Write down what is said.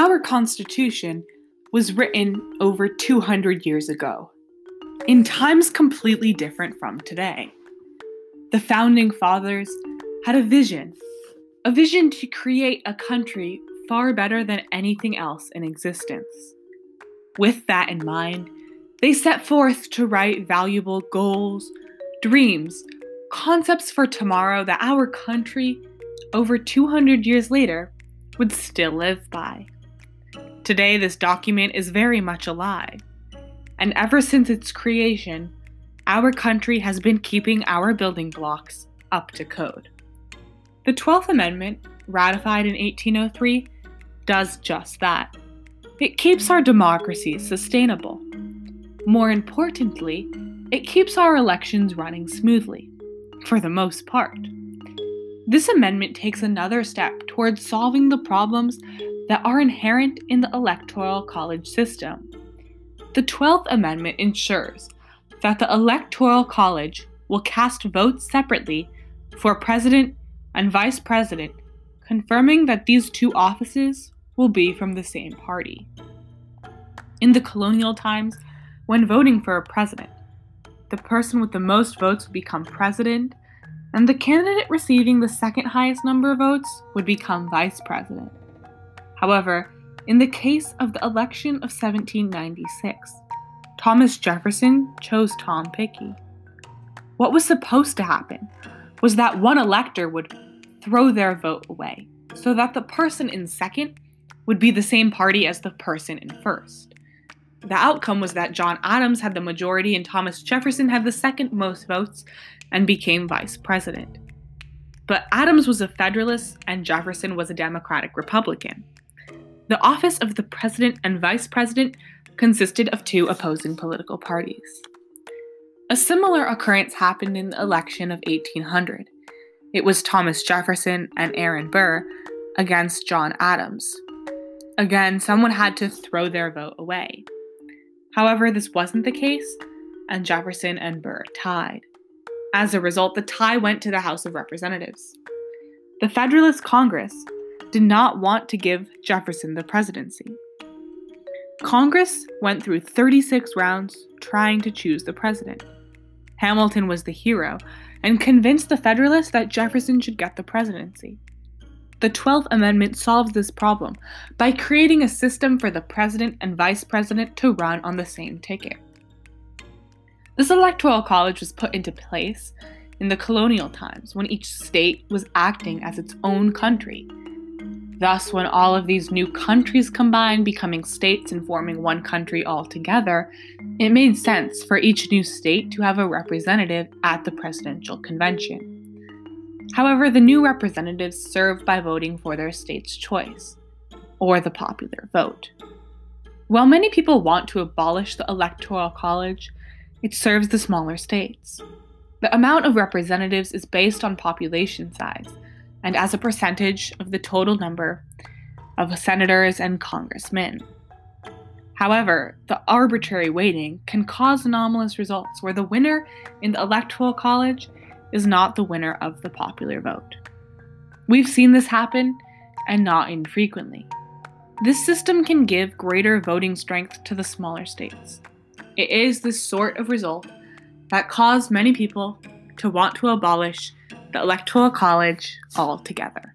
Our Constitution was written over 200 years ago, in times completely different from today. The founding fathers had a vision, a vision to create a country far better than anything else in existence. With that in mind, they set forth to write valuable goals, dreams, concepts for tomorrow that our country, over 200 years later, would still live by. Today, this document is very much alive, and ever since its creation, our country has been keeping our building blocks up to code. The 12th Amendment, ratified in 1803, does just that. It keeps our democracy sustainable. More importantly, it keeps our elections running smoothly, for the most part. This amendment takes another step towards solving the problems that are inherent in the Electoral College system. The 12th Amendment ensures that the Electoral College will cast votes separately for President and Vice President, confirming that these two offices will be from the same party. In the colonial times, when voting for a president, the person with the most votes would become president, and the candidate receiving the second highest number of votes would become vice president. However, in the case of the election of 1796, Thomas Jefferson chose Tom Pinckney. What was supposed to happen was that one elector would throw their vote away so that the person in second would be the same party as the person in first. The outcome was that John Adams had the majority and Thomas Jefferson had the second most votes and became vice president. But Adams was a Federalist and Jefferson was a Democratic Republican. The office of the president and vice president consisted of two opposing political parties. A similar occurrence happened in the election of 1800. It was Thomas Jefferson and Aaron Burr against John Adams. Again, someone had to throw their vote away. However, this wasn't the case, and Jefferson and Burr tied. As a result, the tie went to the House of Representatives. The Federalist Congress did not want to give Jefferson the presidency. Congress went through 36 rounds trying to choose the president. Hamilton was the hero and convinced the Federalists that Jefferson should get the presidency. The 12th Amendment solves this problem by creating a system for the president and vice president to run on the same ticket. This electoral college was put into place in the colonial times when each state was acting as its own country. Thus, when all of these new countries combined, becoming states and forming one country altogether, it made sense for each new state to have a representative at the presidential convention. However, the new representatives served by voting for their state's choice, or the popular vote. While many people want to abolish the Electoral College, it serves the smaller states. The amount of representatives is based on population size and as a percentage of the total number of senators and congressmen. However, the arbitrary weighting can cause anomalous results where the winner in the Electoral College is not the winner of the popular vote. We've seen this happen, and not infrequently. This system can give greater voting strength to the smaller states. It is this sort of result that caused many people to want to abolish the Electoral College altogether.